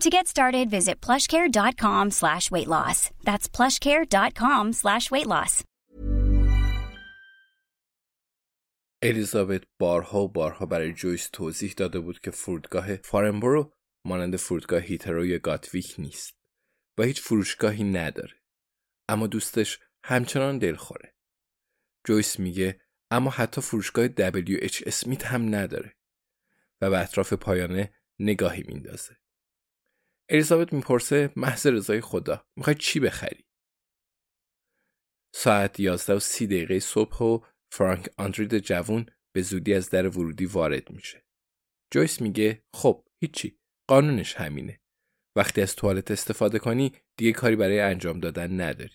To get started, visit plushcare.com slash weight loss. That's plushcare.com slash weight loss. الیزابت بارها و بارها برای جویس توضیح داده بود که فرودگاه فارنبورو مانند فرودگاه هیترو یا گاتویک نیست و هیچ فروشگاهی نداره اما دوستش همچنان دلخوره جویس میگه اما حتی فروشگاه WH اسمیت هم نداره و به اطراف پایانه نگاهی میندازه الیزابت می‌پرسه محض رضای خدا می‌خوای چی بخری؟ ساعت 11 و سی دقیقه صبح و فرانک آندرید جوون به زودی از در ورودی وارد میشه. جویس میگه خب هیچی قانونش همینه. وقتی از توالت استفاده کنی دیگه کاری برای انجام دادن نداری.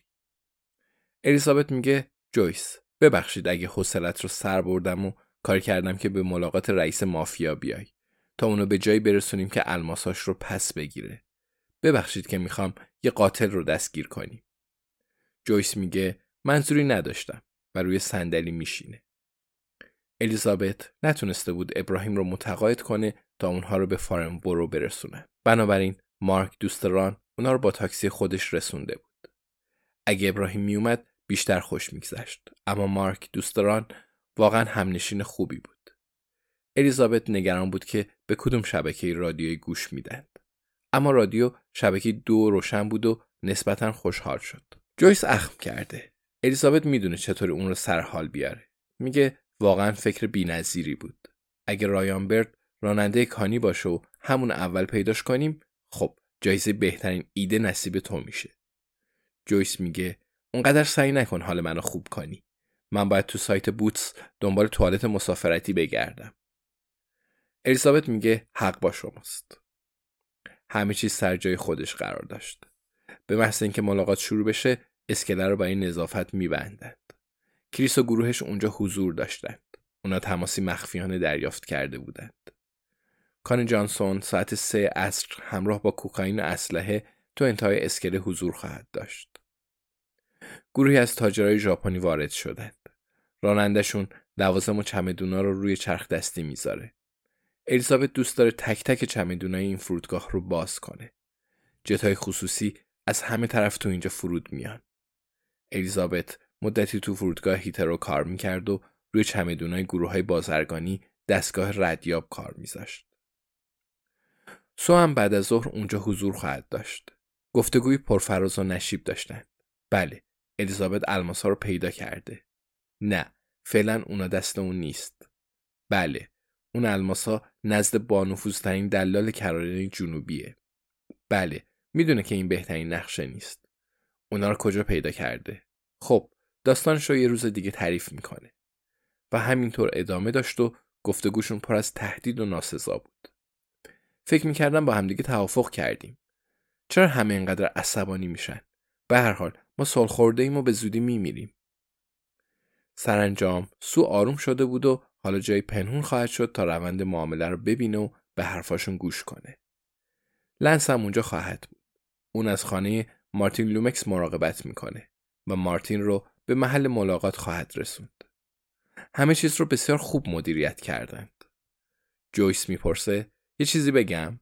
الیزابت میگه جویس ببخشید اگه حوصلت رو سر بردم و کار کردم که به ملاقات رئیس مافیا بیای. تا اونو به جایی برسونیم که الماساش رو پس بگیره. ببخشید که می‌خوام یه قاتل رو دستگیر کنیم. جویس میگه منظوری نداشتم و روی صندلی میشینه. الیزابت نتونسته بود ابراهیم رو متقاعد کنه تا اونها رو به فارم برو برسونه. بنابراین مارک دوستران اونا رو با تاکسی خودش رسونده بود. اگه ابراهیم میومد بیشتر خوش میگذشت. اما مارک دوستران واقعا همنشین خوبی بود. الیزابت نگران بود که به کدوم شبکه رادیویی گوش میدند اما رادیو شبکه دو روشن بود و نسبتا خوشحال شد. جویس اخم کرده. الیزابت می‌دونه چطور اون رو سر حال بیاره. میگه واقعا فکر بی‌نظیری بود. اگه رایان برد راننده کانی باشه و همون اول پیداش کنیم خب جایزه بهترین ایده نصیب تو میشه. جویس میگه اونقدر سعی نکن حال منو خوب کنی. من باید تو سایت بوتس دنبال توالت مسافرتی بگردم. الیزابت میگه حق با شماست. همه چیز سر جای خودش قرار داشت. به محض اینکه ملاقات شروع بشه اسکله رو برای نظافت میبندند. کریس و گروهش اونجا حضور داشتند. اونا تماسی مخفیانه دریافت کرده بودند. کان جانسون ساعت سه عصر همراه با کوکائین و اسلحه تو انتهای اسکله حضور خواهد داشت. گروهی از تاجرای ژاپنی وارد شدند. رانندهشون لوازم و چمدونا رو روی چرخ دستی می‌ذاره. الیزابت دوست داره تک تک چمدونای این فرودگاه رو باز کنه جتای خصوصی از همه طرف تو اینجا فرود میان الیزابت مدتی تو فرودگاه هیترو کار می‌کرد و روی چمدونای گروه های بازرگانی دستگاه ردیاب کار میذاشت. سو هم بعد از ظهر اونجا حضور خواهد داشت. گفتگوی پرفراز و نشیب داشتند. بله، الیزابت الماسا رو پیدا کرده. نه، فعلا اونا دست اون نیست. بله، اون الماسا نزد بانفوذترین دلال کرارین جنوبیه. بله، می‌دونه که این بهترین نقشه نیست. اونا رو کجا پیدا کرده؟ خب، داستانش رو یه روز دیگه تعریف می‌کنه. و همینطور ادامه داشت و گفتگوشون پر از تهدید و ناسزا بود. فکر می‌کردم با همدیگه توافق کردیم. چرا همه اینقدر عصبانی میشن؟ به هر حال ما سالخورده ایم و به زودی میمیریم. سرانجام سو آروم شده بود و حالا جایی پنهون خواهد شد تا روند معامله رو ببینه و به حرفاشون گوش کنه. لنس هم اونجا خواهد بود. اون از خانه مارتین لومکس مراقبت می‌کنه و مارتین رو به محل ملاقات خواهد رسوند. همه چیز رو بسیار خوب مدیریت کردند. جویس می‌پرسه یه چیزی بگم؟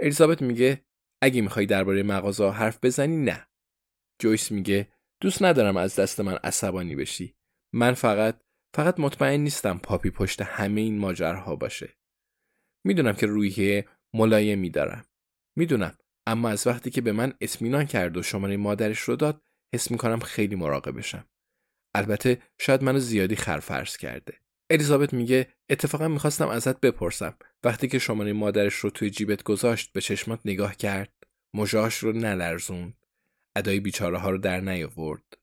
الیزابت میگه اگه می‌خوای درباره مغازه حرف بزنی نه. جویس میگه دوست ندارم از دست من عصبانی بشی. من فقط فقط مطمئن نیستم پاپی پشت همه این ماجرها باشه. می‌دونم که رویه ملایمی دارم. می‌دونم اما از وقتی که به من اطمینان کرد و شماره مادرش رو داد حس می‌کنم خیلی مراقبشم. البته شاید منو زیادی خرفرس کرده. الیزابت میگه اتفاقا می‌خواستم ازت بپرسم وقتی که شماره مادرش رو توی جیبت گذاشت به چشمات نگاه کرد مژاش رو نلرزوند ادای بیچاره ها رو در نیاورد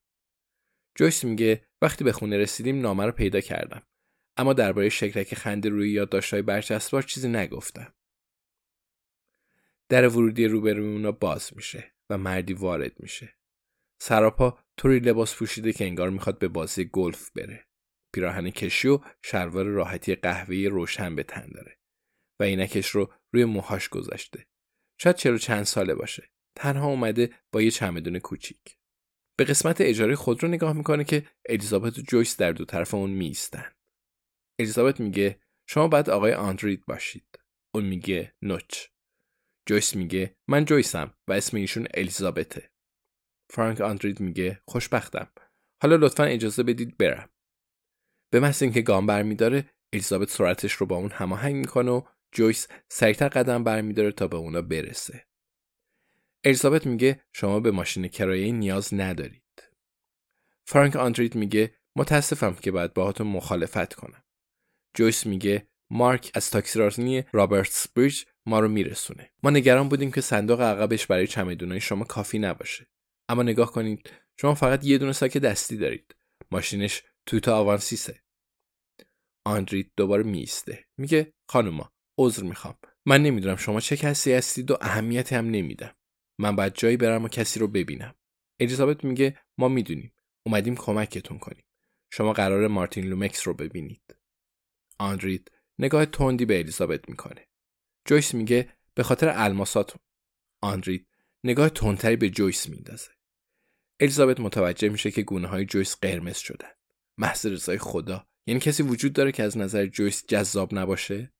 جویس میگه وقتی به خونه رسیدیم نامه رو پیدا کردم. اما درباره شکلک خنده روی یادداشت‌های برچسبار چیزی نگفتم. در ورودی روبروی اونا باز میشه و مردی وارد میشه. سراپا طوری لباس پوشیده که انگار می‌خواد به بازی گلف بره. پیراهن کشی و شلوار راحتی قهوه‌ای روشن به تن داره و اینکش رو روی موهاش گذاشته. شاید چرا چند ساله باشه. تنها اومده با یه چمدون کوچیک. به قسمت اجاره خود رو نگاه می‌کنه که الیزابت و جویس در دو طرف اون میستن الیزابت میگه شما باید آقای آندرید باشید. اون میگه نوچ. جویس میگه من جویسم و اسم ایشون الیزابته. فرانک آندرید میگه خوشبختم. حالا لطفا اجازه بدید برم. به محض اینکه گام برمیداره الیزابت سرعتش رو با اون هماهنگ می‌کنه و جویس سریعتر قدم برمیداره تا به اونا برسه. الیزابت میگه شما به ماشین کرایه نیاز ندارید. فرانک آندرید میگه متاسفم که باید باهاتون مخالفت کنم. جویس میگه مارک از تاکسی رابرتس بریج ما رو میرسونه. ما نگران بودیم که صندوق عقبش برای چمدونای شما کافی نباشه. اما نگاه کنید شما فقط یه دونه ساک دستی دارید. ماشینش توتا آوانسیسه. آندرید دوباره میسته میگه خانوما عذر می‌خوام. من نمی‌دونم شما چه کسی هستید و اهمیتی هم نمیدم. من باید جایی برم و کسی رو ببینم. الیزابت میگه ما می‌دونیم. اومدیم کمکتون کنیم. شما قراره مارتین لومکس رو ببینید. آندرید نگاه تندی به الیزابت می‌کنه. جویس میگه به خاطر الماساتون. آندرید نگاه تندتری به جویس میندازه. الیزابت متوجه میشه که گونه های جویس قرمز شدن. محض رضای خدا. یعنی کسی وجود داره که از نظر جویس جذاب نباشه؟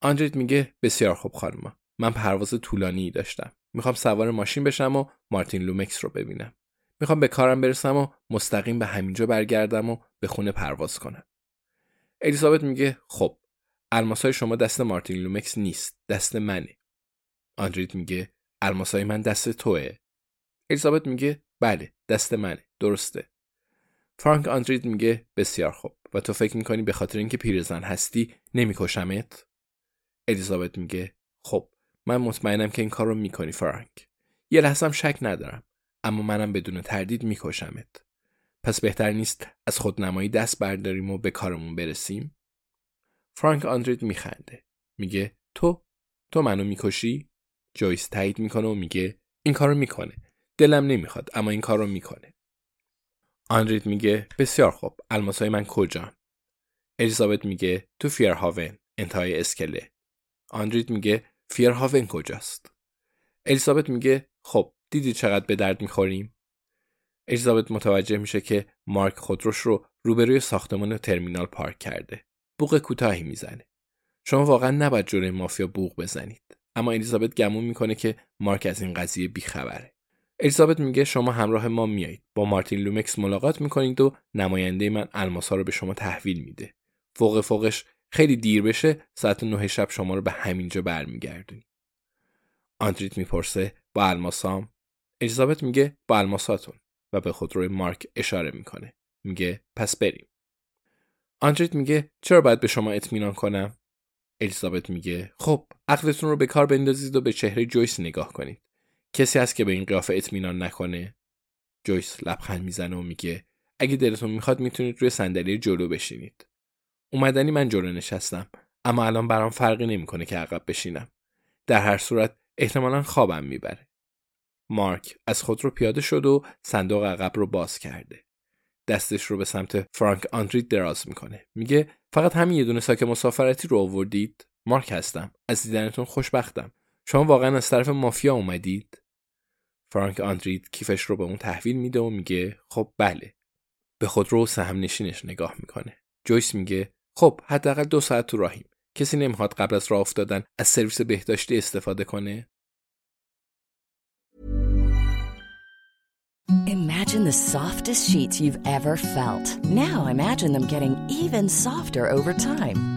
آندرید میگه بسیار خوب خانوما. من پرواز طولانی داشتم. می‌خوام سوار ماشین بشم و مارتین لومکس رو ببینم. می‌خوام به کارم برسم و مستقیم به همینجا برگردم و به خونه پرواز کنم. الیزابت میگه خب الماسای شما دست مارتین لومکس نیست دست منه. آندرید میگه الماسای من دست توه. الیزابت میگه بله دست منه درسته. فرانک آندرید میگه بسیار خوب. و تو فکر می‌کنی به خاطر اینکه پیرزن هستی نمیکشمت؟ الیزابت میگه خب. من مطمئنم که این کار رو می‌کنی فرانک. یه لحظم شک ندارم اما منم بدون تردید میکشمت. پس بهتر نیست از خودنمایی دست برداریم و به کارمون برسیم؟ فرانک آندرید میخنده. میگه تو تو منو می‌کشی؟ جویس تایید می‌کنه و میگه این کارو می‌کنه. دلم نمی‌خواد اما این کار رو می‌کنه. آندرید میگه بسیار خوب. الماسای من کجا الیزابت میگه تو فیرهاون انتهای اسکله. آندرید میگه فیرهاون کجاست؟ الیزابت میگه خب دیدی چقدر به درد می‌خوریم؟ الیزابت متوجه میشه که مارک خودروش رو روبروی ساختمان ترمینال پارک کرده. بوق کوتاهی می‌زنه. شما واقعا نباید جلوی مافیا بوق بزنید. اما الیزابت گمون می‌کنه که مارک از این قضیه بیخبره. الیزابت میگه شما همراه ما میایید. با مارتین لومکس ملاقات می‌کنید و نماینده من الماسا رو به شما تحویل میده. فوق فوقش خیلی دیر بشه ساعت نه شب شما رو به همینجا برمیگردونی آندریت می‌پرسه با الماسام؟ الیزابت میگه با الماساتون و به خود روی مارک اشاره می‌کنه. میگه پس بریم. آندریت میگه چرا باید به شما اطمینان کنم؟ الیزابت میگه خب عقلتون رو به کار بندازید و به چهره جویس نگاه کنید. کسی هست که به این قیافه اطمینان نکنه؟ جویس لبخند می‌زنه و میگه اگه دلتون می‌خواد می‌تونید روی صندلی جلو بشینید. اومدنی من جلو نشستم اما الان برام فرقی نمی‌کنه که عقب بشینم. در هر صورت احتمالا خوابم می‌بره. مارک از خود رو پیاده شد و صندوق عقب رو باز کرده. دستش رو به سمت فرانک آندرید دراز می‌کنه. میگه فقط همین یه دونه ساک مسافرتی رو آوردید؟ مارک هستم. از دیدنتون خوشبختم. شما واقعا از طرف مافیا اومدید؟ فرانک آندرید کیفش رو به اون تحویل میده و میگه خب بله. به خود رو سهم نشینش نگاه می‌کنه. جویس میگه خب حداقل دو ساعت تو راهیم کسی نمی‌خواد قبل از راه افتادن از سرویس بهداشتی استفاده کنه Imagine the softest sheets you've ever felt. Now imagine them getting even softer over time.